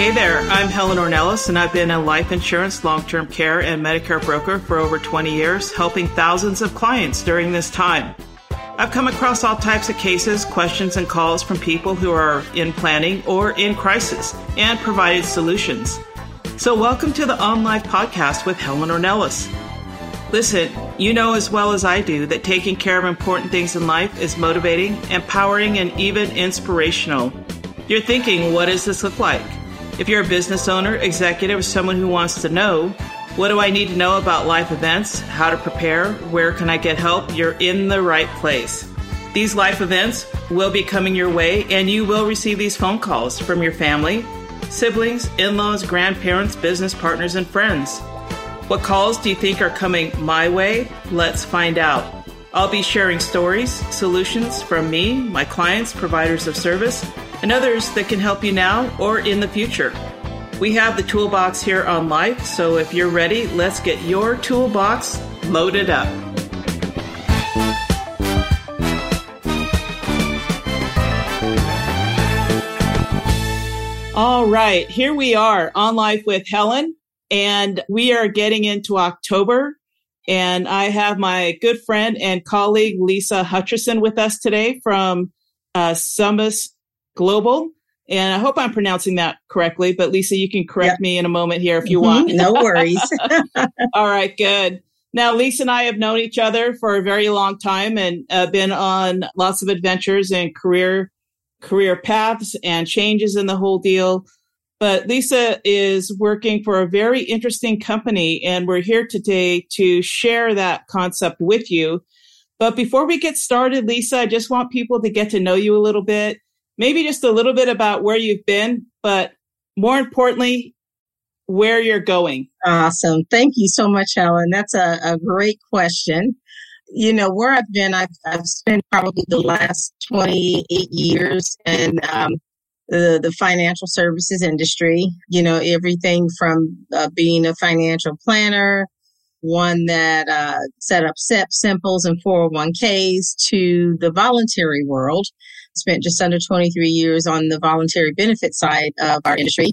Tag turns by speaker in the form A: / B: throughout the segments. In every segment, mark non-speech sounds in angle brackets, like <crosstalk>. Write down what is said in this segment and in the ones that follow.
A: Hey there, I'm Helen Ornelas, and I've been a life insurance, long term care, and Medicare broker for over 20 years, helping thousands of clients during this time. I've come across all types of cases, questions, and calls from people who are in planning or in crisis and provided solutions. So, welcome to the On Life podcast with Helen Ornelas. Listen, you know as well as I do that taking care of important things in life is motivating, empowering, and even inspirational. You're thinking, what does this look like? If you're a business owner, executive, or someone who wants to know, what do I need to know about life events, how to prepare, where can I get help, you're in the right place. These life events will be coming your way, and you will receive these phone calls from your family, siblings, in laws, grandparents, business partners, and friends. What calls do you think are coming my way? Let's find out. I'll be sharing stories, solutions from me, my clients, providers of service, and others that can help you now or in the future. We have the toolbox here on Life, so if you're ready, let's get your toolbox loaded up. All right, here we are on Life with Helen, and we are getting into October. And I have my good friend and colleague Lisa Hutcherson with us today from uh, Global. And I hope I'm pronouncing that correctly, but Lisa, you can correct yep. me in a moment here if you mm-hmm, want.
B: no worries. <laughs> <laughs>
A: All right, good. Now, Lisa and I have known each other for a very long time and uh, been on lots of adventures and career career paths and changes in the whole deal. But Lisa is working for a very interesting company, and we're here today to share that concept with you. But before we get started, Lisa, I just want people to get to know you a little bit maybe just a little bit about where you've been, but more importantly, where you're going.
B: Awesome. Thank you so much, Helen. That's a, a great question. You know, where I've been, I've, I've spent probably the last 28 years in um, the, the financial services industry. You know, everything from uh, being a financial planner, one that uh, set up SEP simples and 401ks to the voluntary world spent just under 23 years on the voluntary benefit side of our industry.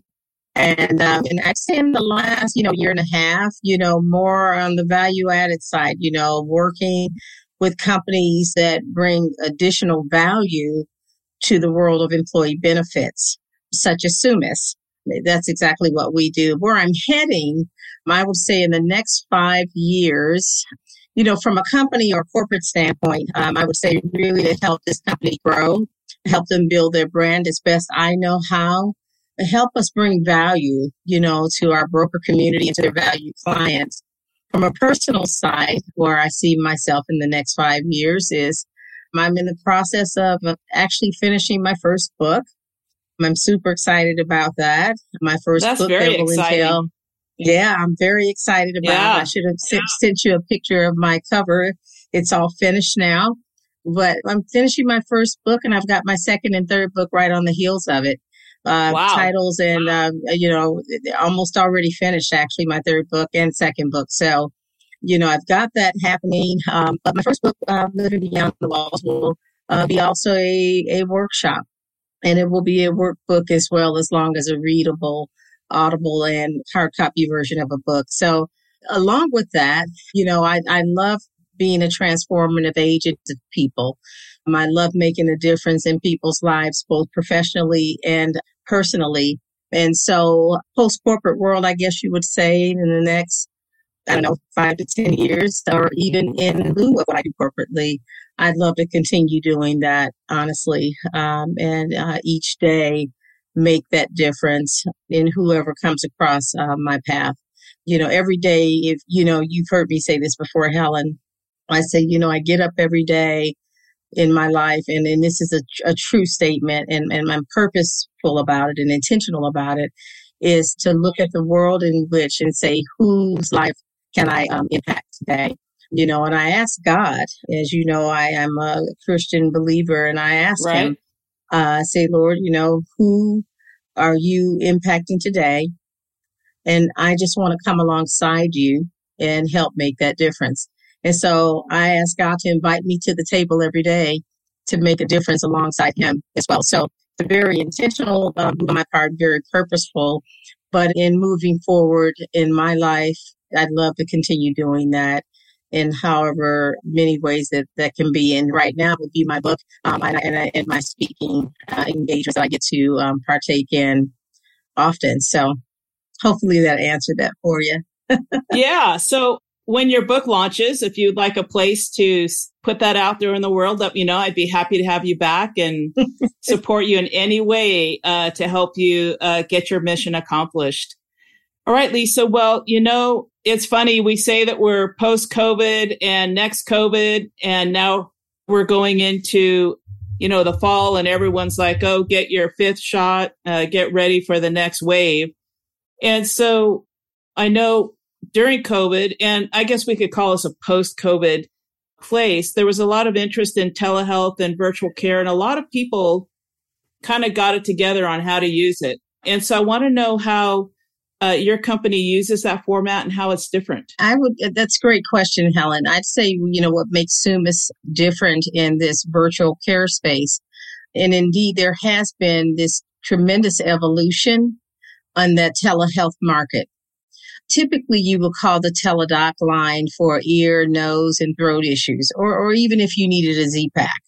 B: And, um, and I'd say in the last, you know, year and a half, you know, more on the value added side, you know, working with companies that bring additional value to the world of employee benefits, such as Summus. That's exactly what we do. Where I'm heading, I would say in the next five years, you know, from a company or corporate standpoint, um, I would say really to help this company grow, help them build their brand as best I know how, help us bring value, you know, to our broker community and to their value clients. From a personal side, where I see myself in the next five years is I'm in the process of actually finishing my first book. I'm super excited about that. My first
A: That's
B: book
A: that will exciting. entail
B: yeah, I'm very excited about yeah. it. I should have sent, sent you a picture of my cover. It's all finished now, but I'm finishing my first book and I've got my second and third book right on the heels of it. Uh, wow. titles and, uh, you know, almost already finished actually my third book and second book. So, you know, I've got that happening. Um, but my first book, uh, Living Beyond the Walls will uh, be also a, a workshop and it will be a workbook as well as long as a readable Audible and hard copy version of a book. So along with that, you know, I, I love being a transformative agent to people. Um, I love making a difference in people's lives, both professionally and personally. And so post corporate world, I guess you would say in the next, I don't know, five to 10 years or even in lieu of what I do corporately, I'd love to continue doing that, honestly. Um, and uh, each day make that difference in whoever comes across uh, my path. You know, every day, if, you know, you've heard me say this before, Helen, I say, you know, I get up every day in my life and, and this is a, a true statement and, and I'm purposeful about it and intentional about it is to look at the world in which and say, whose life can I um, impact today? You know, and I ask God, as you know, I am a Christian believer and I ask right. him, uh, say, Lord, you know, who are you impacting today? And I just want to come alongside you and help make that difference. And so I ask God to invite me to the table every day to make a difference alongside him as well. So very intentional um, on my part, very purposeful. But in moving forward in my life, I'd love to continue doing that in however many ways that that can be. And right now would be my book um, and, and, and, my speaking uh, engagements that I get to um, partake in often. So hopefully that answered that for you. <laughs>
A: yeah. So when your book launches, if you'd like a place to put that out there in the world, let me know. I'd be happy to have you back and <laughs> support you in any way uh, to help you uh, get your mission accomplished. All right, Lisa. Well, you know, it's funny. We say that we're post COVID and next COVID, and now we're going into, you know, the fall, and everyone's like, oh, get your fifth shot, uh, get ready for the next wave. And so I know during COVID, and I guess we could call this a post COVID place, there was a lot of interest in telehealth and virtual care, and a lot of people kind of got it together on how to use it. And so I want to know how uh, your company uses that format and how it's different.
B: I would, that's a great question, Helen. I'd say, you know, what makes Summus different in this virtual care space. And indeed, there has been this tremendous evolution on that telehealth market. Typically, you will call the teledoc line for ear, nose, and throat issues, or, or even if you needed a Z-Pak.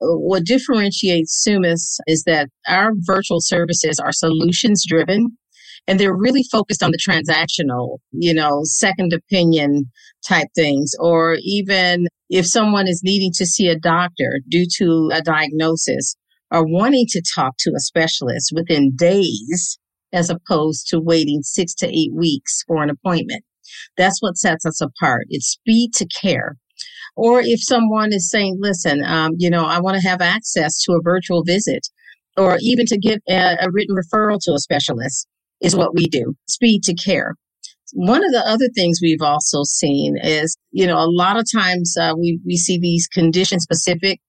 B: What differentiates Summus is that our virtual services are solutions driven and they're really focused on the transactional, you know, second opinion type things, or even if someone is needing to see a doctor due to a diagnosis or wanting to talk to a specialist within days, as opposed to waiting six to eight weeks for an appointment. That's what sets us apart. It's speed to care. Or if someone is saying, listen, um, you know, I want to have access to a virtual visit or even to get a, a written referral to a specialist is what we do. Speed to care. One of the other things we've also seen is, you know, a lot of times uh, we, we see these condition specific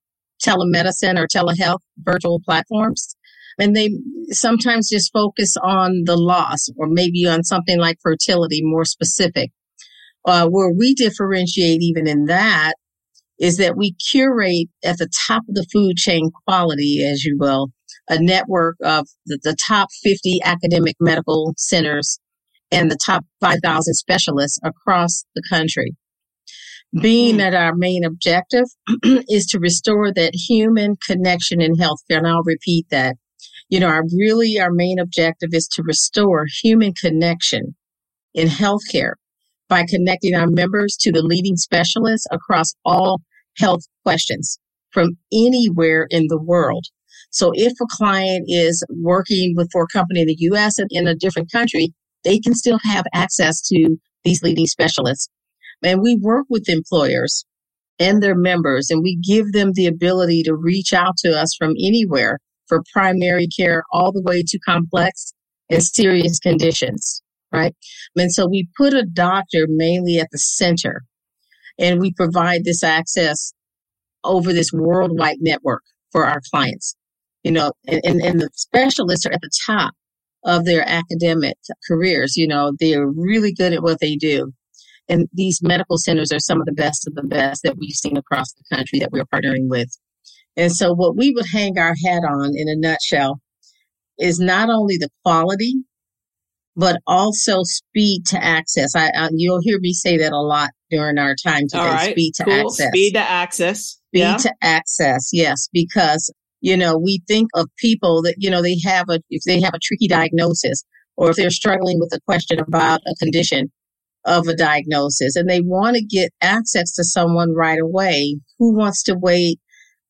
B: telemedicine or telehealth virtual platforms and they sometimes just focus on the loss or maybe on something like fertility more specific. Uh, where we differentiate even in that is that we curate at the top of the food chain quality, as you will, a network of the, the top 50 academic medical centers and the top 5,000 specialists across the country. Being mm-hmm. that our main objective <clears throat> is to restore that human connection in healthcare, and I'll repeat that you know, our really our main objective is to restore human connection in healthcare by connecting our members to the leading specialists across all health questions from anywhere in the world. So if a client is working with for a company in the US and in a different country, they can still have access to these leading specialists. And we work with employers and their members and we give them the ability to reach out to us from anywhere for primary care all the way to complex and serious conditions, right? And so we put a doctor mainly at the center and we provide this access over this worldwide network for our clients. You know, and, and, the specialists are at the top of their academic careers. You know, they're really good at what they do. And these medical centers are some of the best of the best that we've seen across the country that we're partnering with. And so, what we would hang our hat on in a nutshell is not only the quality, but also speed to access. I, I, you'll hear me say that a lot during our time today.
A: Right.
B: Speed to
A: cool.
B: access.
A: Speed to access.
B: Speed yeah. to access. Yes, because you know we think of people that you know they have a if they have a tricky diagnosis or if they're struggling with a question about a condition of a diagnosis and they want to get access to someone right away who wants to wait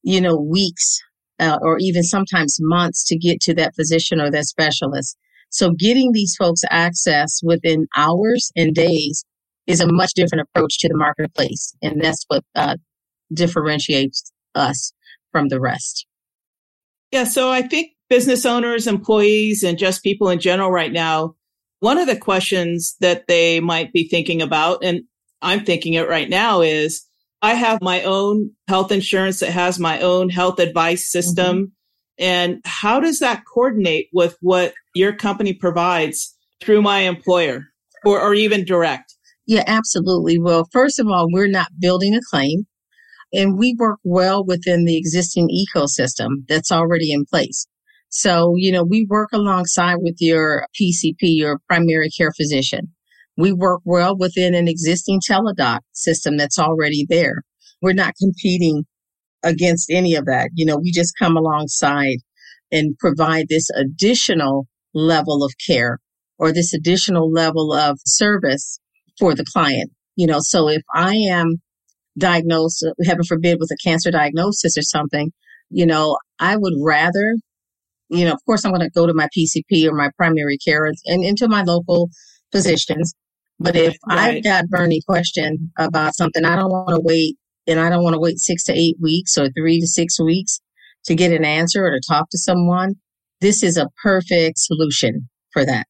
B: you know, weeks uh, or even sometimes months to get to that physician or that specialist. So getting these folks access within hours and days is a much different approach to the marketplace. And that's what uh, differentiates us from the rest.
A: Yeah. So I think business owners, employees, and just people in general right now, one of the questions that they might be thinking about, and I'm thinking it right now is, I have my own health insurance that has my own health advice system. Mm-hmm. And how does that coordinate with what your company provides through my employer or, or even direct?
B: Yeah, absolutely. Well, first of all, we're not building a claim and we work well within the existing ecosystem that's already in place. So, you know, we work alongside with your PCP, your primary care physician. We work well within an existing teledoc system that's already there. We're not competing against any of that. You know, we just come alongside and provide this additional level of care or this additional level of service for the client. You know, so if I am diagnosed, heaven forbid, with a cancer diagnosis or something, you know, I would rather, you know, of course, I'm going to go to my PCP or my primary care and, and into my local physicians. But if right. I've got burning question about something, I don't want to wait and I don't want to wait six to eight weeks or three to six weeks to get an answer or to talk to someone. This is a perfect solution for that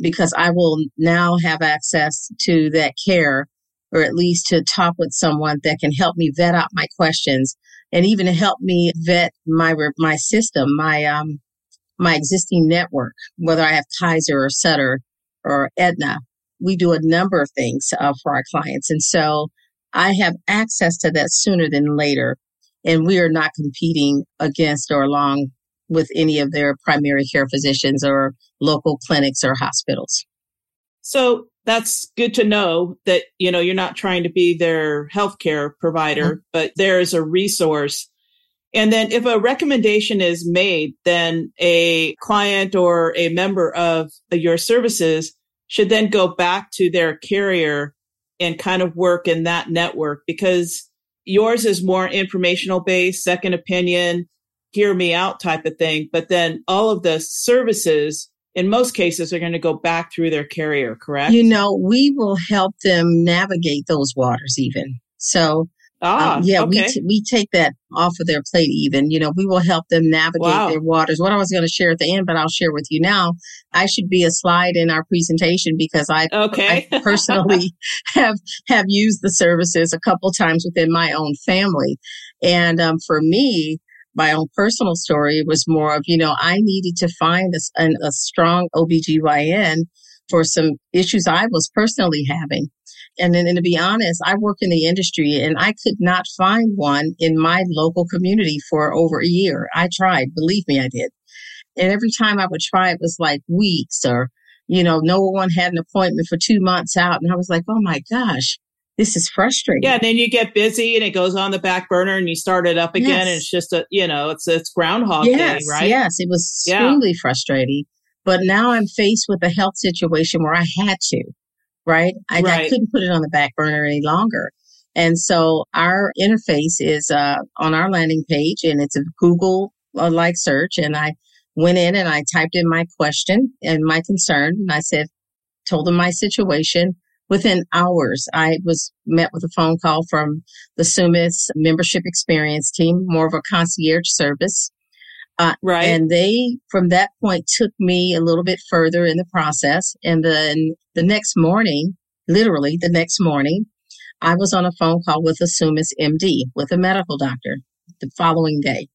B: because I will now have access to that care or at least to talk with someone that can help me vet out my questions and even help me vet my my system, my um my existing network, whether I have Kaiser or Sutter or Aetna. We do a number of things uh, for our clients, and so I have access to that sooner than later, and we are not competing against or along with any of their primary care physicians or local clinics or hospitals.
A: So that's good to know that, you know, you're not trying to be their healthcare provider, mm-hmm. but there is a resource. And then if a recommendation is made, then a client or a member of your services should then go back to their carrier and kind of work in that network because yours is more informational based, second opinion, hear me out type of thing. But then all of the services in most cases are going to go back through their carrier, correct?
B: You know, we will help them navigate those waters even. So, ah, um, yeah, okay. we, t- we take that off of their plate even. You know, we will help them navigate wow. their waters. What I was going to share at the end, but I'll share with you now. I should be a slide in our presentation because I, okay. I <laughs> personally have, have used the services a couple times within my own family. And um, for me, my own personal story was more of, you know, I needed to find a, a strong OBGYN for some issues I was personally having. And then, and to be honest, I work in the industry and I could not find one in my local community for over a year. I tried, believe me, I did. And every time I would try, it was like weeks or, you know, no one had an appointment for two months out. And I was like, oh my gosh, this is frustrating.
A: Yeah, and then you get busy and it goes on the back burner and you start it up again yes. and it's just a you know, it's it's groundhog
B: yes,
A: day, right?
B: Yes, it was extremely yeah. frustrating. But now I'm faced with a health situation where I had to, right? I, right. I couldn't put it on the back burner any longer. And so our interface is uh, on our landing page and it's a Google uh, like search. And I went in and I typed in my question and my concern. And I said, told them my situation within hours, I was met with a phone call from the Summus membership experience team, more of a concierge service. Uh, right. And they, from that point, took me a little bit further in the process. And then the next morning, literally the next morning, I was on a phone call with a Summus MD, with a medical doctor the following day.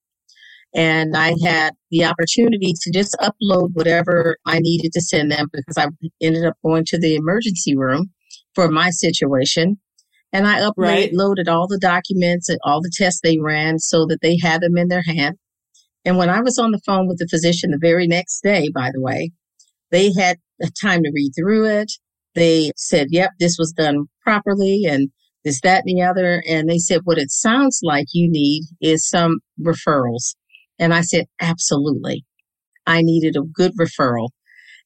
B: And I had the opportunity to just upload whatever I needed to send them because I ended up going to the emergency room for my situation. And I uploaded right. loaded all the documents and all the tests they ran so that they had them in their hand. And when I was on the phone with the physician the very next day, by the way, they had time to read through it. They said, yep, this was done properly and this, that, and the other. And they said, what it sounds like you need is some referrals. And I said, absolutely. I needed a good referral.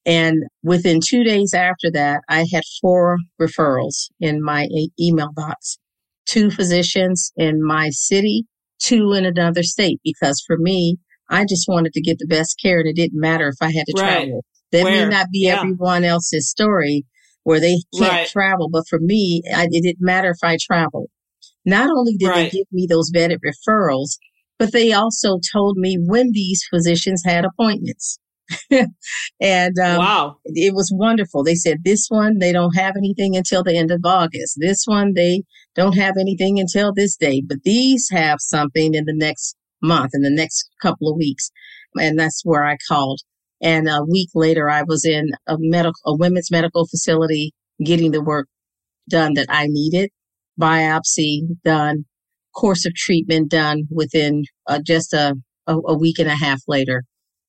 B: And within two days after that, I had four referrals in my email box two physicians in my city, two in another state. Because for me, I just wanted to get the best care and it didn't matter if I had to right. travel. That Where? may not be yeah. everyone else's story where they can't right. travel, but for me, I, it didn't matter if I traveled. Not only did right. they give me those vetted referrals, but they also told me when these physicians had appointments. <laughs> and um, wow, it was wonderful. They said this one they don't have anything until the end of August. This one they don't have anything until this date, but these have something in the next month, in the next couple of weeks, and that's where I called. And a week later, I was in a medical, a women's medical facility, getting the work done that I needed, biopsy done, course of treatment done within uh, just a, a, a week and a half later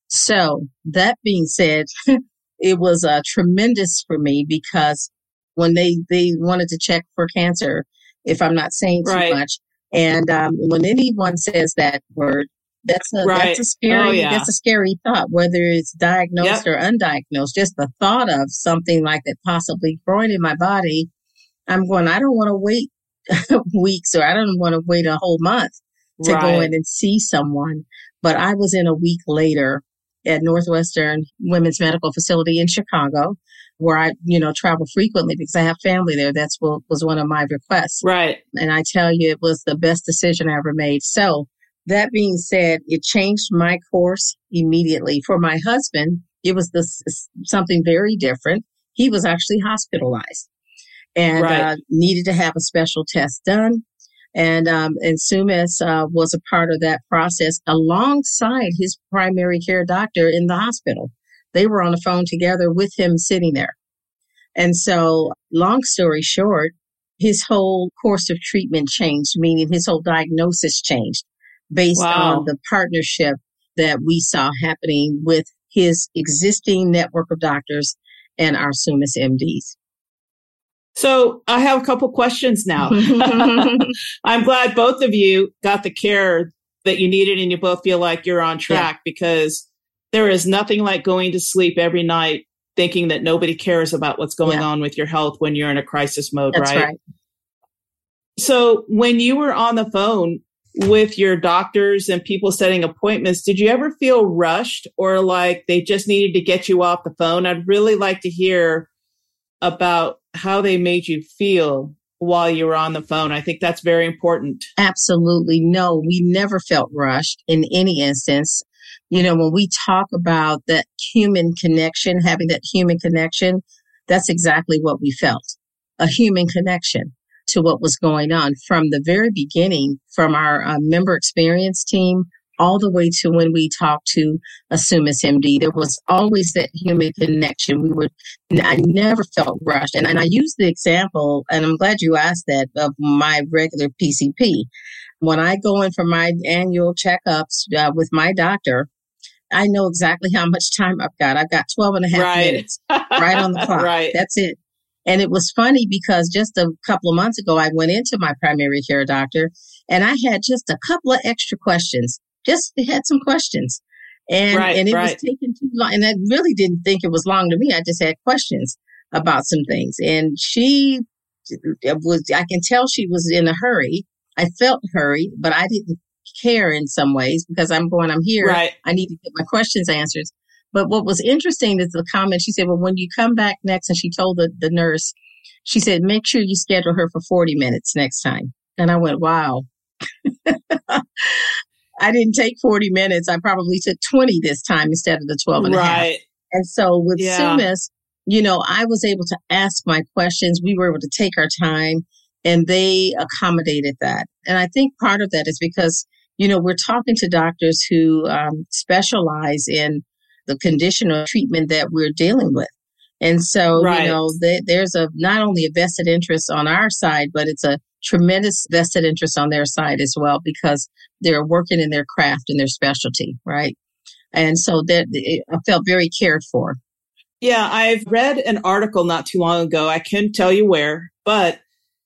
B: So that being said, <laughs> it was uh, tremendous for me because when they, they wanted to check for cancer, if I'm not saying too right. much, and um, when anyone says that word, that's a right. that's a scary oh, yeah. that's a scary thought. Whether it's diagnosed yep. or undiagnosed, just the thought of something like that possibly growing in my body, I'm going. I don't want to wait <laughs> weeks, or I don't want to wait a whole month to right. go in and see someone. But I was in a week later at Northwestern Women's Medical Facility in Chicago, where I, you know, travel frequently because I have family there. That's what was one of my requests.
A: Right.
B: And I tell you, it was the best decision I ever made. So that being said, it changed my course immediately. For my husband, it was this something very different. He was actually hospitalized and right. uh, needed to have a special test done. And um, and Summus uh, was a part of that process alongside his primary care doctor in the hospital. They were on the phone together with him sitting there. And so, long story short, his whole course of treatment changed, meaning his whole diagnosis changed based wow. on the partnership that we saw happening with his existing network of doctors and our Summus MDs.
A: So I have a couple questions now. <laughs> I'm glad both of you got the care that you needed and you both feel like you're on track yeah. because there is nothing like going to sleep every night thinking that nobody cares about what's going yeah. on with your health when you're in a crisis mode,
B: That's
A: right?
B: right?
A: So when you were on the phone with your doctors and people setting appointments, did you ever feel rushed or like they just needed to get you off the phone? I'd really like to hear about how they made you feel while you were on the phone. I think that's very important.
B: Absolutely. No, we never felt rushed in any instance. You know, when we talk about that human connection, having that human connection, that's exactly what we felt a human connection to what was going on from the very beginning, from our uh, member experience team all the way to when we talked to a Summus MD. There was always that human connection. We would, I never felt rushed. And, and I use the example, and I'm glad you asked that, of my regular PCP. When I go in for my annual checkups uh, with my doctor, I know exactly how much time I've got. I've got 12 and a half right. minutes <laughs> right on the clock. right. That's it. And it was funny because just a couple of months ago, I went into my primary care doctor and I had just a couple of extra questions. Just had some questions. And, right, and it right. was taking too long. And I really didn't think it was long to me. I just had questions about some things. And she was, I can tell she was in a hurry. I felt hurried, but I didn't care in some ways because I'm going, I'm here. Right. I need to get my questions answered. But what was interesting is the comment she said, well, when you come back next, and she told the, the nurse, she said, make sure you schedule her for 40 minutes next time. And I went, wow. <laughs> I didn't take 40 minutes. I probably took 20 this time instead of the 12 and right. a half. And so with yeah. Summus, you know, I was able to ask my questions. We were able to take our time and they accommodated that. And I think part of that is because, you know, we're talking to doctors who um, specialize in the condition or treatment that we're dealing with. And so, right. you know, they, there's a not only a vested interest on our side, but it's a tremendous vested interest on their side as well because they're working in their craft and their specialty, right? And so that I felt very cared for.
A: Yeah, I've read an article not too long ago. I can't tell you where, but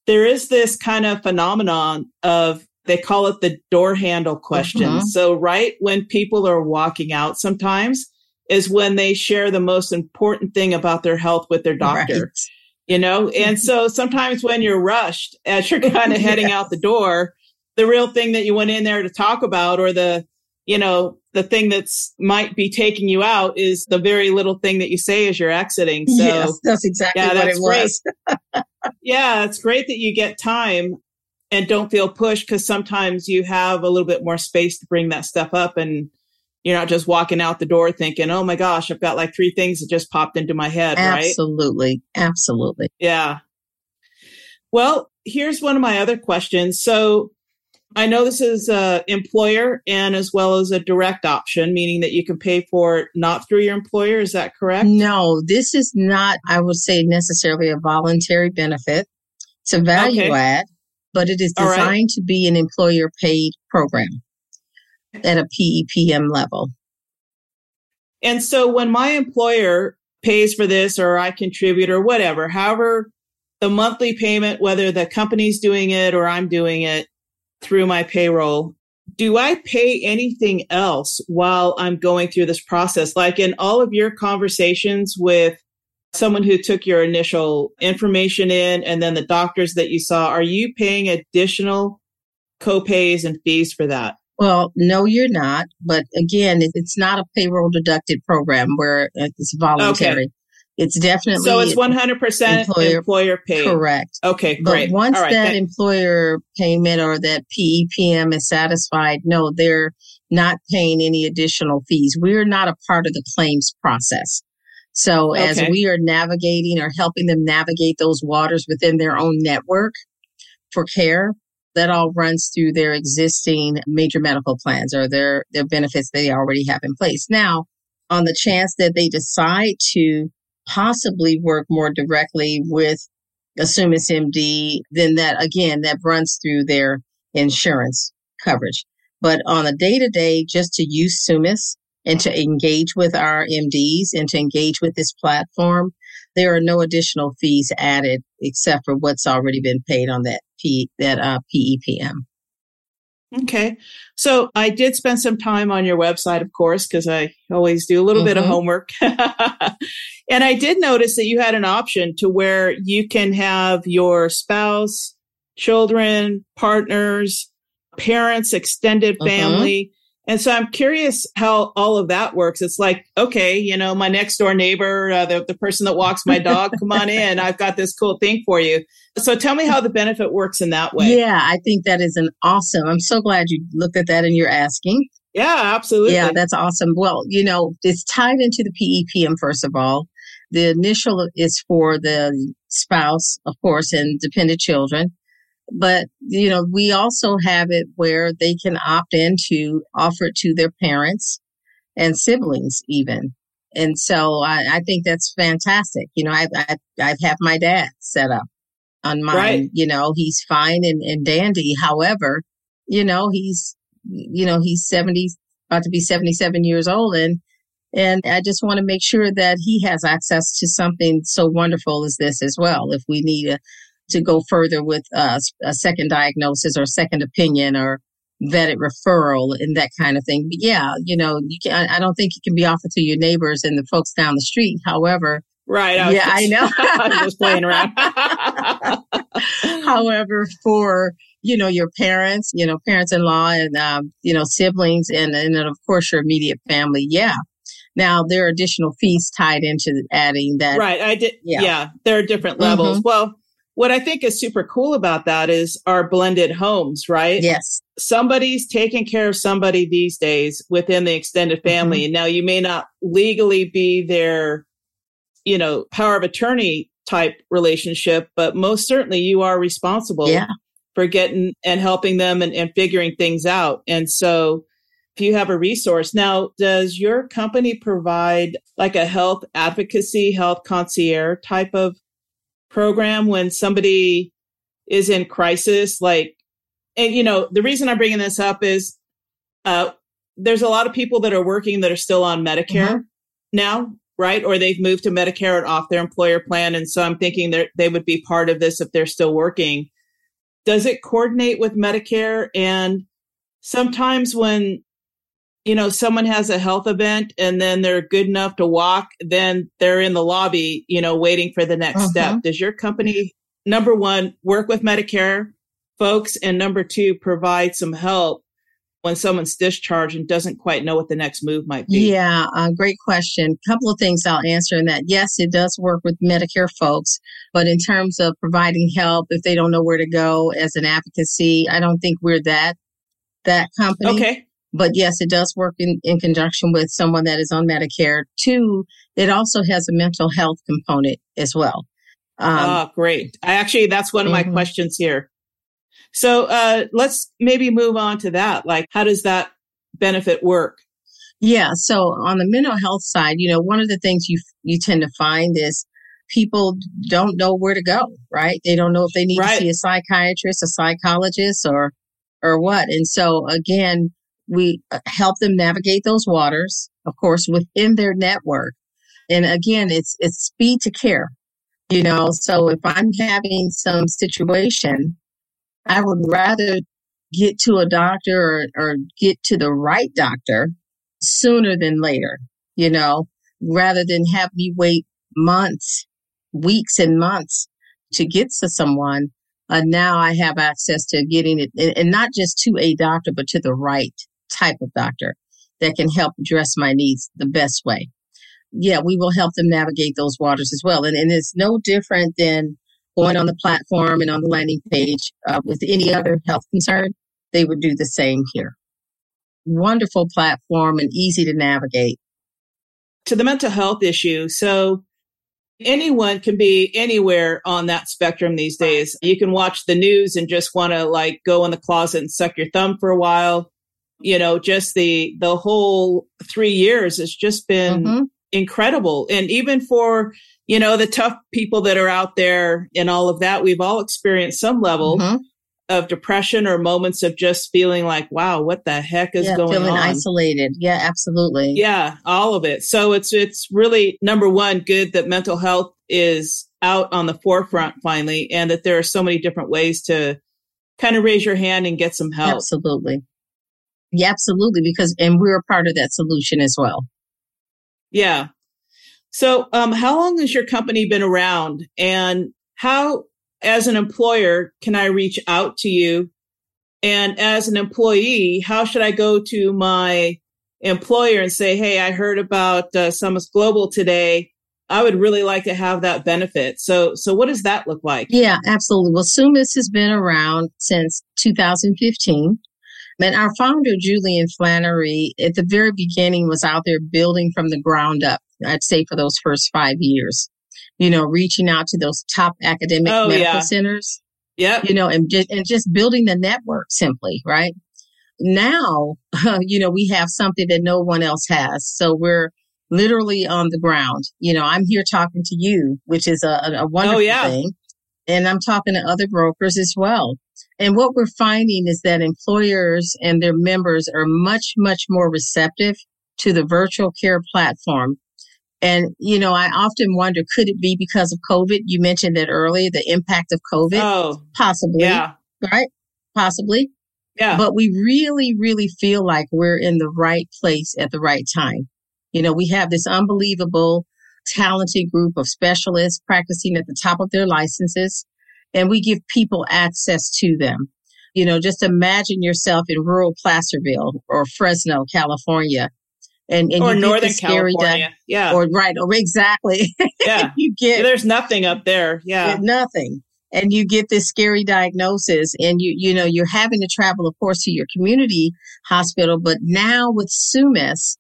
A: there is this kind of phenomenon of they call it the door handle question. Mm-hmm. So right when people are walking out sometimes, is when they share the most important thing about their health with their doctor. Right. You know, <laughs> and so sometimes when you're rushed as you're kind of heading out the <laughs> door, the real thing that you went in there to talk about or the, you know, the thing that's might be taking you out is the very little thing that you say as you're exiting. So
B: yes, that's exactly yeah, what that's it was. <laughs>
A: yeah, it's great that you get time and don't feel pushed because sometimes you have a little bit more space to bring that stuff up and you're not just walking out the door thinking, oh my gosh, I've got like three things that just popped into my head,
B: Absolutely. right? Absolutely. Absolutely.
A: Yeah. Well, here's one of my other questions. So I know this is a employer and as well as a direct option, meaning that you can pay for it not through your employer. Is that correct?
B: No, this is not, I would say, necessarily a voluntary benefit. It's a value okay. add, but it is designed right. to be an employer paid program at a PEPM level.
A: And so when my employer pays for this or I contribute or whatever, however the monthly payment, whether the company's doing it or I'm doing it through my payroll, do I pay anything else while I'm going through this process? Like in all of your conversations with someone who took your initial information in and then the doctors that you saw, are you paying additional copays and fees for that?
B: Well, no, you're not. But again, it's not a payroll deducted program where uh, it's voluntary. Okay. It's definitely
A: so it's 100% employer, employer paid.
B: Correct.
A: Okay, great.
B: But once right, that employer payment or that PEPM is satisfied, no, they're not paying any additional fees. We're not a part of the claims process. So okay. as we are navigating or helping them navigate those waters within their own network for care, that all runs through their existing major medical plans or their, their benefits they already have in place. Now, on the chance that they decide to possibly work more directly with Summus MD, then that again, that runs through their insurance coverage. But on a day to day, just to use Summus and to engage with our MDs and to engage with this platform, there are no additional fees added except for what's already been paid on that P that uh, PEPM.
A: Okay. So I did spend some time on your website, of course, because I always do a little mm-hmm. bit of mm-hmm. homework. <laughs> and I did notice that you had an option to where you can have your spouse, children, partners, parents, extended mm-hmm. And so I'm curious how all of that works. It's like, okay, you know, my next door neighbor, uh, the, the person that walks my dog, come on <laughs> in. I've got this cool thing for you. So tell me how the benefit works in that way.
B: Yeah, I think that is an awesome. I'm so glad you looked at that and you're asking.
A: Yeah, absolutely.
B: Yeah, that's awesome. Well, you know, it's tied into the PEPM, first of all. The initial is for the spouse, of course, and dependent children. But, you know, we also have it where they can opt in to offer it to their parents and siblings even. And so I, I think that's fantastic. You know, I, I, I've had my dad set up on mine. Right. You know, he's fine and, and dandy. However, you know, he's, you know, he's 70, about to be 77 years old. And, and I just want to make sure that he has access to something so wonderful as this as well. If we need a, to go further with uh, a second diagnosis or second opinion or vetted referral and that kind of thing. But yeah, you know, you can. I don't think you can be offered to your neighbors and the folks down the street. However,
A: right? I
B: yeah, I know. <laughs>
A: I'm just playing around. <laughs>
B: However, for you know your parents, you know parents-in-law and um, you know siblings, and and then of course your immediate family. Yeah. Now there are additional fees tied into adding that.
A: Right. I did. Yeah. yeah there are different levels. Mm-hmm. Well, what I think is super cool about that is our blended homes, right?
B: Yes.
A: Somebody's taking care of somebody these days within the extended mm-hmm. family. Mm-hmm. Now you may not legally be their, you know, power of attorney type relationship, but most certainly you are responsible
B: yeah.
A: for getting and helping them and, and figuring things out. And so if you have a resource now, does your company provide like a health advocacy, health concierge type of program when somebody is in crisis like and you know the reason i'm bringing this up is uh there's a lot of people that are working that are still on medicare mm-hmm. now right? Or they've moved to medicare and off their employer plan. And so i'm thinking that they would be part of this if they're still working. Does it coordinate with medicare? And sometimes when you know, someone has a health event and then they're good enough to walk, then they're in the lobby, you know, waiting for the next uh-huh. step. Does your company, number one, work with Medicare folks? And number two, provide some help when someone's discharged and doesn't quite know what the next move might be?
B: Yeah, uh, great question. Couple of things I'll answer in that. Yes, it does work with Medicare folks, but in terms of providing help if they don't know where to go as an advocacy, I don't think we're that that company.
A: Okay.
B: But yes, it does work in, in conjunction with someone that is on Medicare. Two, it also has a mental health component as well.
A: Um, oh, great. I actually, that's one of my mm-hmm. questions here. So uh, let's maybe move on to that. Like, how does that benefit work?
B: Yeah. So on the mental health side, you know, one of the things you you tend to find is people don't know where to go, right? They don't know if they need right. to see a psychiatrist, a psychologist, or or what. And so again, we uh, help them navigate those waters. of course, within their network. And again, it's, it's speed to care, you know, so if I'm having some situation, I would rather get to a doctor or, or get to the right doctor sooner than later, you know, rather than have me wait months, weeks and months to get to someone. Uh, now I have access to getting it and not just to a doctor, but to the right type of doctor that can help address my needs the best way. Yeah, we will help them navigate those waters as well. And, and it's no different than going on the platform and on the landing page uh, with any other health concern. They would do the same here. Wonderful platform and easy to navigate.
A: To the mental health issue. So anyone can be anywhere on that spectrum these days. You can watch the news and just want to like go in the closet and suck your thumb for a while. You know, just the the whole 3 years has just been mm-hmm. incredible. And even for, you know, the tough people that are out there and all of that, we've all experienced some level mm-hmm of depression or moments of just feeling like, wow, what the heck is
B: yeah,
A: going
B: feeling
A: on?
B: isolated. Yeah, absolutely.
A: Yeah, all of it. So it's it's really number one, good that mental health is out on the forefront finally, and that there are so many different ways to kind of raise your hand and get some help.
B: Absolutely. Yeah, absolutely. Because and we're a part of that solution as well.
A: Yeah. So, um, how long has your company been around, and how as an employer, can I reach out to you? And as an employee, how should I go to my employer and say, Hey, I heard about uh, Summus Global today. I would really like to have that benefit. So, so what does that look like?
B: Yeah, absolutely. Well, Summus has been around since 2015. And our founder, Julian Flannery, at the very beginning was out there building from the ground up, I'd say for those first five years you know, reaching out to those top academic oh, medical yeah. centers.
A: Yeah.
B: You know, and just, and just building the network simply, right? Now, <laughs> you know, we have something that no one else has. So we're literally on the ground. You know, I'm here talking to you, which is a, a oh, wonderful oh, yeah. thing. And I'm talking to other brokers as well. And what we're finding is that employers and their members are much, much more receptive to the virtual care platform and, you know, I often wonder, could it be because of COVID? You mentioned that earlier, the impact of COVID.
A: Oh,
B: possibly.
A: Yeah.
B: Right? Possibly.
A: Yeah.
B: But we really, really feel like we're in the right place at the right time. You know, we have this unbelievable, talented group of specialists practicing at the top of their licenses, and we give people access to them. You know, just imagine yourself in rural Placerville or Fresno, California, and, and
A: or Northern California, yeah,
B: or right, or exactly, <laughs>
A: yeah.
B: you get
A: there's nothing up there, yeah,
B: nothing, and you get this scary diagnosis, and you you know you're having to travel, of course, to your community hospital, but now with Summus,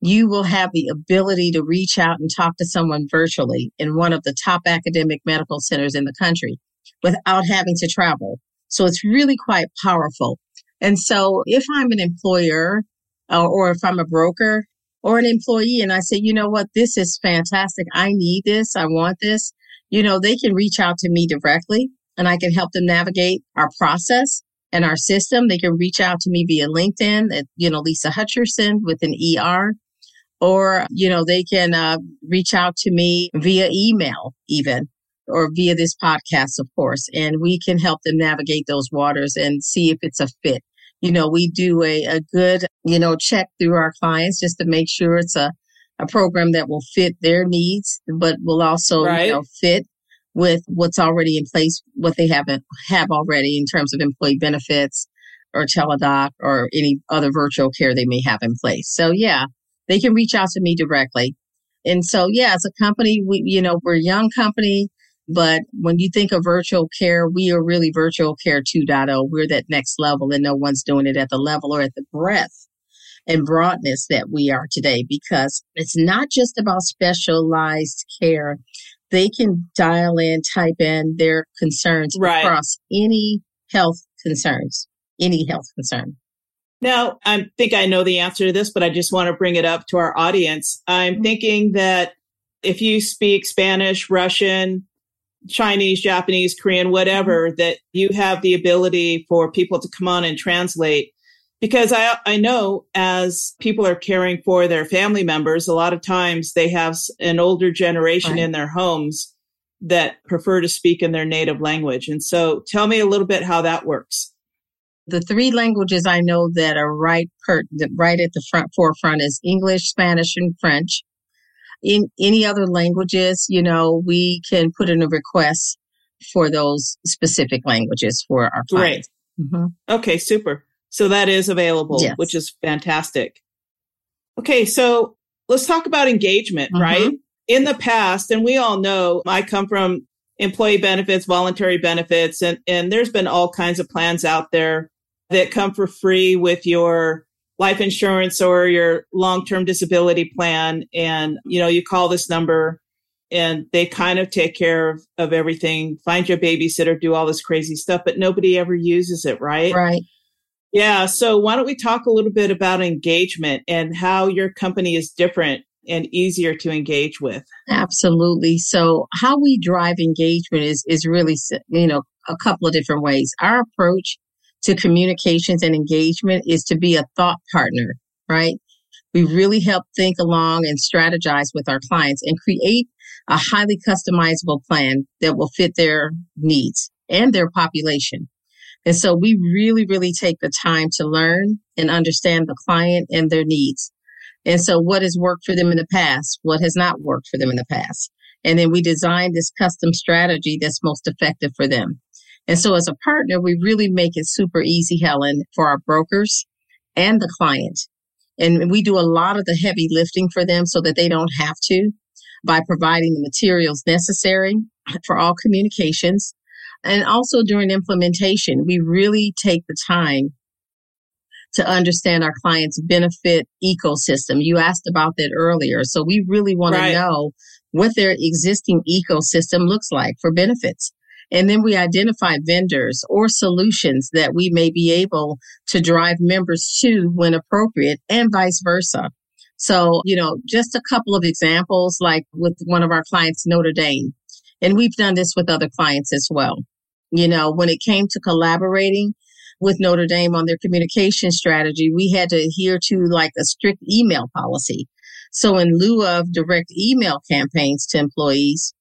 B: you will have the ability to reach out and talk to someone virtually in one of the top academic medical centers in the country without having to travel. So it's really quite powerful. And so if I'm an employer uh, or if I'm a broker or an employee and I say, you know what, this is fantastic. I need this. I want this. You know, they can reach out to me directly and I can help them navigate our process and our system. They can reach out to me via LinkedIn at, you know, Lisa Hutcherson with an ER or, you know, they can uh, reach out to me via email even or via this podcast, of course, and we can help them navigate those waters and see if it's a fit you know, we do a, a good, you know, check through our clients just to make sure it's a, a program that will fit their needs, but will also, right. you know, fit with what's already in place, what they haven't have already in terms of employee benefits or teledoc or any other virtual care they may have in place. So yeah, they can reach out to me directly. And so yeah, as a company, we, you know, we're a young company. But when you think of virtual care, we are really virtual care 2.0. We're that next level and no one's doing it at the level or at the breadth and broadness that we are today because it's not just about specialized care. They can dial in, type in their concerns right. across any health concerns, any health concern.
A: Now, I think I know the answer to this, but I just want to bring it up to our audience. I'm mm-hmm. thinking that if you speak Spanish, Russian, Chinese, Japanese, Korean, whatever, that you have the ability for people to come on and translate. Because I, I know as people are caring for their family members, a lot of times they have an older generation right. in their homes that prefer to speak in their native language. And so tell me a little bit how that works.
B: The three languages I know that are right per, right at the front forefront is English, Spanish, and French. In any other languages, you know, we can put in a request for those specific languages for our clients.
A: Great. Mm-hmm. Okay, super. So that is available, yes. which is fantastic. Okay, so let's talk about engagement, mm-hmm. right? In the past, and we all know I come from employee benefits, voluntary benefits, and, and there's been all kinds of plans out there that come for free with your life insurance or your long-term disability plan. And, you know, you call this number and they kind of take care of, of everything, find your babysitter, do all this crazy stuff, but nobody ever uses it, right?
B: Right.
A: Yeah. So why don't we talk a little bit about engagement and how your company is different and easier to engage with?
B: Absolutely. So how we drive engagement is, is really, you know, a couple of different ways. Our approach to communications and engagement is to be a thought partner, right? We really help think along and strategize with our clients and create a highly customizable plan that will fit their needs and their population. And so we really, really take the time to learn and understand the client and their needs. And so what has worked for them in the past? What has not worked for them in the past? And then we design this custom strategy that's most effective for them. And so as a partner, we really make it super easy, Helen, for our brokers and the client. And we do a lot of the heavy lifting for them so that they don't have to by providing the materials necessary for all communications. And also during implementation, we really take the time to understand our client's benefit ecosystem. You asked about that earlier. So we really want right. to know what their existing ecosystem looks like for benefits. And then we identify vendors or solutions that we may be able to drive members to when appropriate and vice versa. So, you know, just a couple of examples, like with one of our clients, Notre Dame. And we've done this with other clients as well. You know, when it came to collaborating with Notre Dame on their communication strategy, we had to adhere to like a strict email policy. So in lieu of direct email campaigns to employees,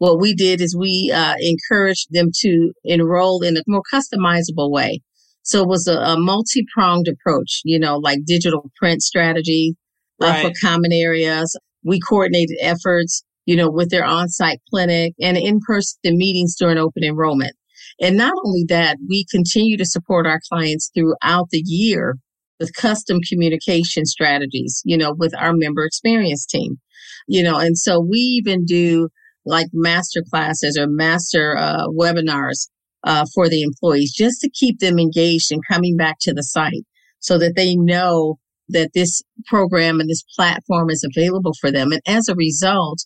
B: what we did is we uh, encouraged them to enroll in a more customizable way. So it was a, a multi-pronged approach, you know, like digital print strategy, right. uh, for common areas. We coordinated efforts, you know, with their on-site clinic and in-person meetings during open enrollment. And not only that, we continue to support our clients throughout the year with custom communication strategies, you know, with our member experience team, you know, and so we even do like master classes or master uh, webinars uh, for the employees just to keep them engaged and coming back to the site so that they know that this program and this platform is available for them. And as a result,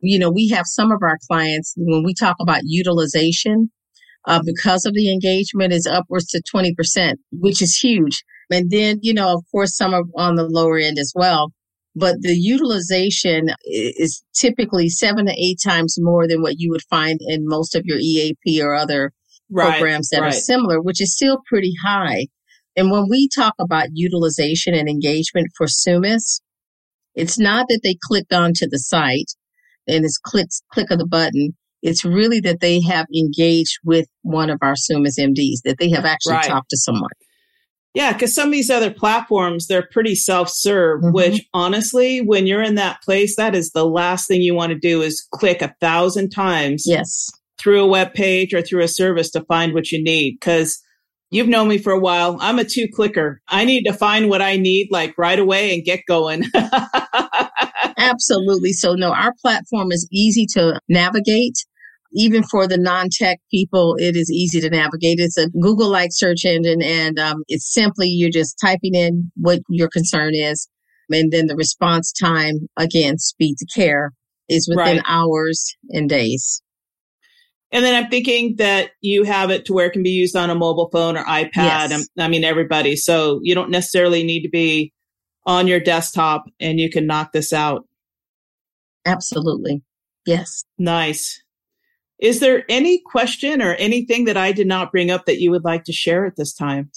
B: you know, we have some of our clients, when we talk about utilization, uh, because of the engagement is upwards to 20%, which is huge. And then, you know, of course, some are on the lower end as well. But the utilization is typically seven to eight times more than what you would find in most of your EAP or other right, programs that right. are similar, which is still pretty high. And when we talk about utilization and engagement for Summus, it's not that they clicked onto the site and it's click, click of the button. It's really that they have engaged with one of our Summus MDs, that they have actually right. talked to someone.
A: Yeah, because some of these other platforms, they're pretty self serve, mm-hmm. which honestly, when you're in that place, that is the last thing you want to do is click a thousand times.
B: Yes.
A: Through a web page or through a service to find what you need. Because You've known me for a while. I'm a two clicker. I need to find what I need like right away and get going. <laughs>
B: Absolutely. So no, our platform is easy to navigate. Even for the non-tech people, it is easy to navigate. It's a Google-like search engine and um, it's simply you're just typing in what your concern is. And then the response time, again, speed to care is within right. hours and days.
A: And then I'm thinking that you have it to where it can be used on a mobile phone or iPad. Yes. I mean, everybody. So you don't necessarily need to be on your desktop and you can knock this out.
B: Absolutely. Yes.
A: Nice. Is there any question or anything that I did not bring up that you would like to share at this time?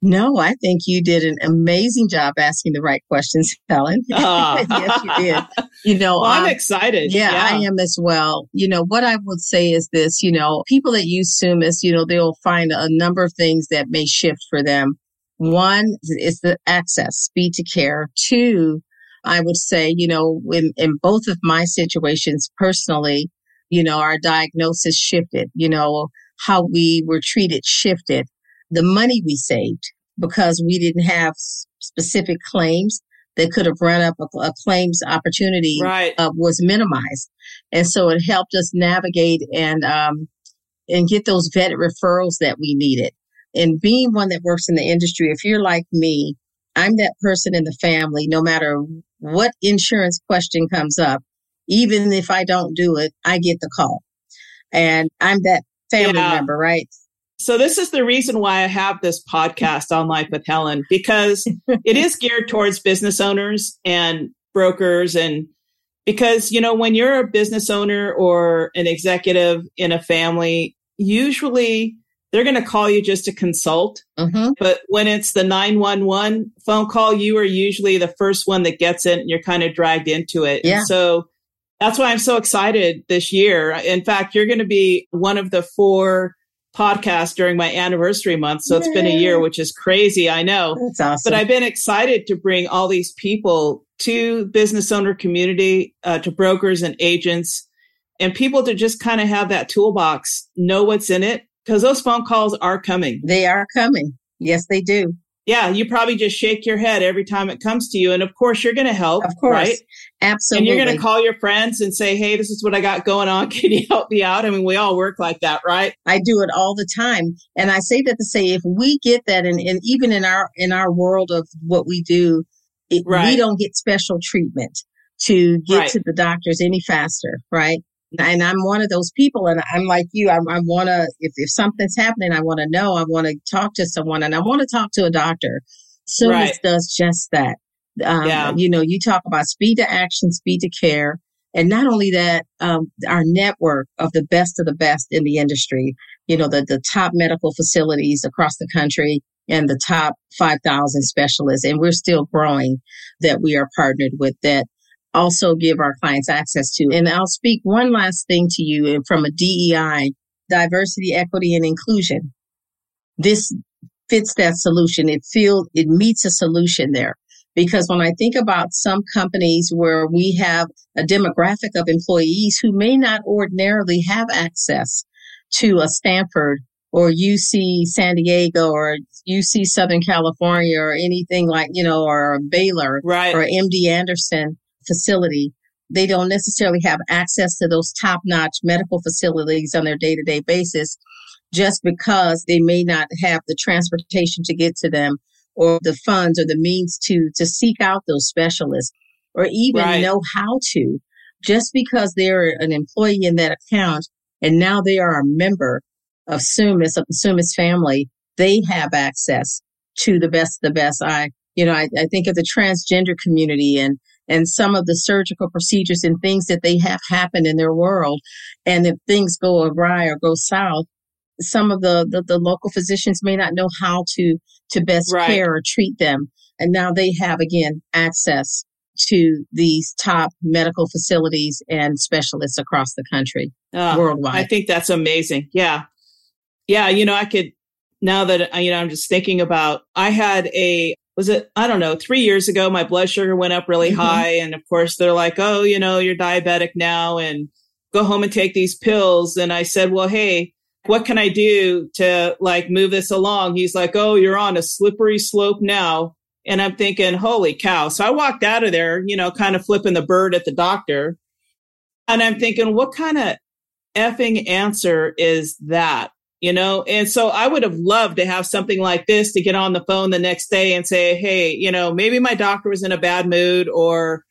B: No, I think you did an amazing job asking the right questions, <laughs> Helen. Uh. <laughs> yes, you did. You know,
A: well, I'm um, excited.
B: Yeah, yeah, I am as well. You know, what I would say is this, you know, people that use Summus, you know, they'll find a number of things that may shift for them. One is the access, speed to care. Two, I would say, you know, in, in both of my situations personally, you know, our diagnosis shifted, you know, how we were treated shifted the money we saved because we didn't have specific claims that could have run up a, a claims opportunity
A: right.
B: uh, was minimized. And so it helped us navigate and, um, and get those vetted referrals that we needed. And being one that works in the industry, if you're like me, I'm that person in the family, no matter what insurance question comes up, even if I don't do it, I get the call. And I'm that family yeah. member, right?
A: So this is the reason why I have this podcast on Life with Helen because <laughs> it is geared towards business owners and brokers and because you know when you're a business owner or an executive in a family usually they're going to call you just to consult mm-hmm. but when it's the 911 phone call you are usually the first one that gets it and you're kind of dragged into it
B: yeah.
A: And so that's why i'm so excited this year in fact you're going to be one of the four podcasts during my anniversary month. So Yay. it's been a year, which is crazy. I know.
B: That's awesome.
A: But I've been excited to bring all these people to business owner community, uh, to brokers and agents and people to just kind of have that toolbox, know what's in it because those phone calls are coming.
B: They are coming. Yes, they do
A: yeah, you probably just shake your head every time it comes to you. And of course, you're going to help.
B: Of course.
A: Right?
B: Absolutely.
A: And you're going to call your friends and say, Hey, this is what I got going on. <laughs> Can you help me out? I mean, we all work like that, right?
B: I do it all the time. And I say that to say, if we get that, and, and even in our, in our world of what we do, it, right. we don't get special treatment to get right. to the doctors any faster, right? And I'm one of those people, and I'm like you. I, I want to, if, if something's happening, I want to know. I want to talk to someone, and I want to talk to a doctor. Summus right. does just that. Um, yeah. You know, you talk about speed to action, speed to care. And not only that, um, our network of the best of the best in the industry, you know, the, the top medical facilities across the country and the top 5,000 specialists. And we're still growing that we are partnered with that also give our clients access to. And I'll speak one last thing to you uh, from a DEI, diversity, equity, and inclusion. This fits that solution. It feels, it meets a solution there. Because when I think about some companies where we have a demographic of employees who may not ordinarily have access to a Stanford or UC San Diego or UC Southern California or anything like, you know, or Baylor
A: right.
B: or MD Anderson, facility, they don't necessarily have access to those top notch medical facilities on their day to day basis just because they may not have the transportation to get to them or the funds or the means to, to seek out those specialists or even right. know how to just because they're an employee in that account and now they are a member of Summus, of the Summus family, they have access to the best of the best. I, you know, I, I think of the transgender community and and some of the surgical procedures and things that they have happen in their world. And if things go awry or go south, some of the, the, the local physicians may not know how to, to best right. care or treat them. And now they have again access to these top medical facilities and specialists across the country uh, worldwide.
A: I think that's amazing. Yeah. Yeah. You know, I could, now that, you know, I'm just thinking about, I had a was it, I don't know, three years ago, my blood sugar went up really mm-hmm. high. And of course, they're like, oh, you know, you're diabetic now and go home and take these pills. And I said, well, hey, what can I do to like move this along? He's like, oh, you're on a slippery slope now. And I'm thinking, holy cow. So I walked out of there, you know, kind of flipping the bird at the doctor. And I'm thinking, what kind of effing answer is that? You know? And so I would have loved to have something like this to get on the phone the next day and say, Hey, you know, maybe my doctor was in a bad mood or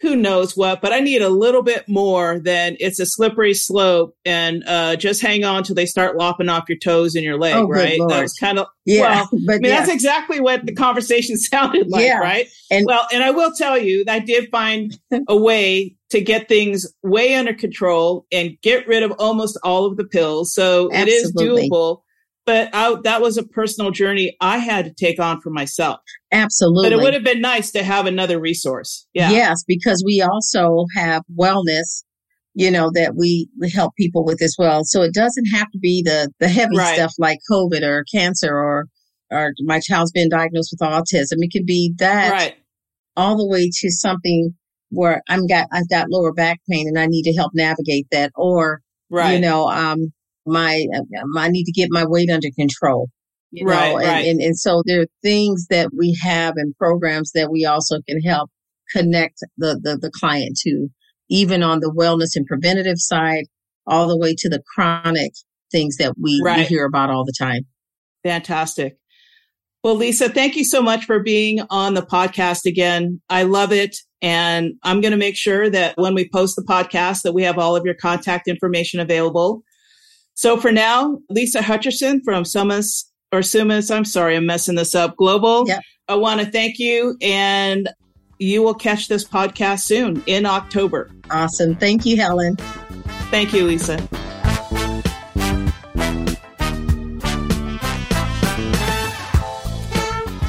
A: who knows what, but I need a little bit more than it's a slippery slope and uh, just hang on till they start lopping off your toes and your leg,
B: oh,
A: right?
B: That
A: was kind of,
B: yeah,
A: well, <laughs> but I mean, yeah. that's exactly what the conversation <laughs> sounded like, yeah. right? And well, and I will tell you, I did find <laughs> a way to get things way under control and get rid of almost all of the pills. So Absolutely. it is doable. But I, that was a personal journey I had to take on for myself.
B: Absolutely.
A: But it would have been nice to have another resource. Yeah.
B: Yes, because we also have wellness, you know, that we help people with as well. So it doesn't have to be the, the heavy right. stuff like COVID or cancer or, or my child's been diagnosed with autism. It can be that right. all the way to something where I'm got, I've got lower back pain and I need to help navigate that or, right. you know, um, Uh, my, I need to get my weight under control. You right, know, and, right. and, and so there are things that we have and programs that we also can help connect the, the, the client to, even on the wellness and preventative side, all the way to the chronic things that we, right. we hear about all the time.
A: Fantastic. Well, Lisa, thank you so much for being on the podcast again. I love it. And I'm going to make sure that when we post the podcast that we have all of your contact information available. So for now, Lisa Hutcherson from Sumas or Sumas, I'm sorry, I'm messing this up, Global. Yep. I want to thank you and you will catch this podcast soon in October.
B: Awesome. Thank you, Helen.
A: Thank you, Lisa.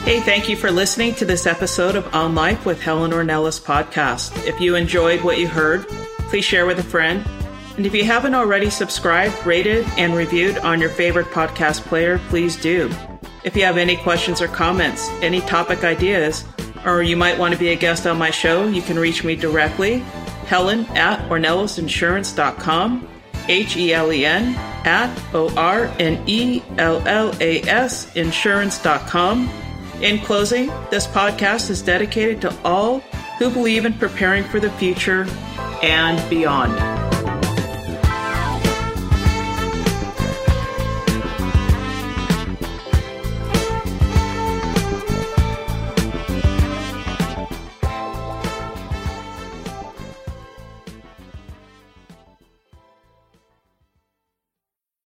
A: Hey, thank you for listening to this episode of On Life with Helen Ornelas podcast. If you enjoyed what you heard, please share with a friend and if you haven't already subscribed, rated, and reviewed on your favorite podcast player, please do. If you have any questions or comments, any topic ideas, or you might want to be a guest on my show, you can reach me directly, Helen at ornelasinsurance.com, H E L E N at O R N E L L A S insurance.com. In closing, this podcast is dedicated to all who believe in preparing for the future and beyond.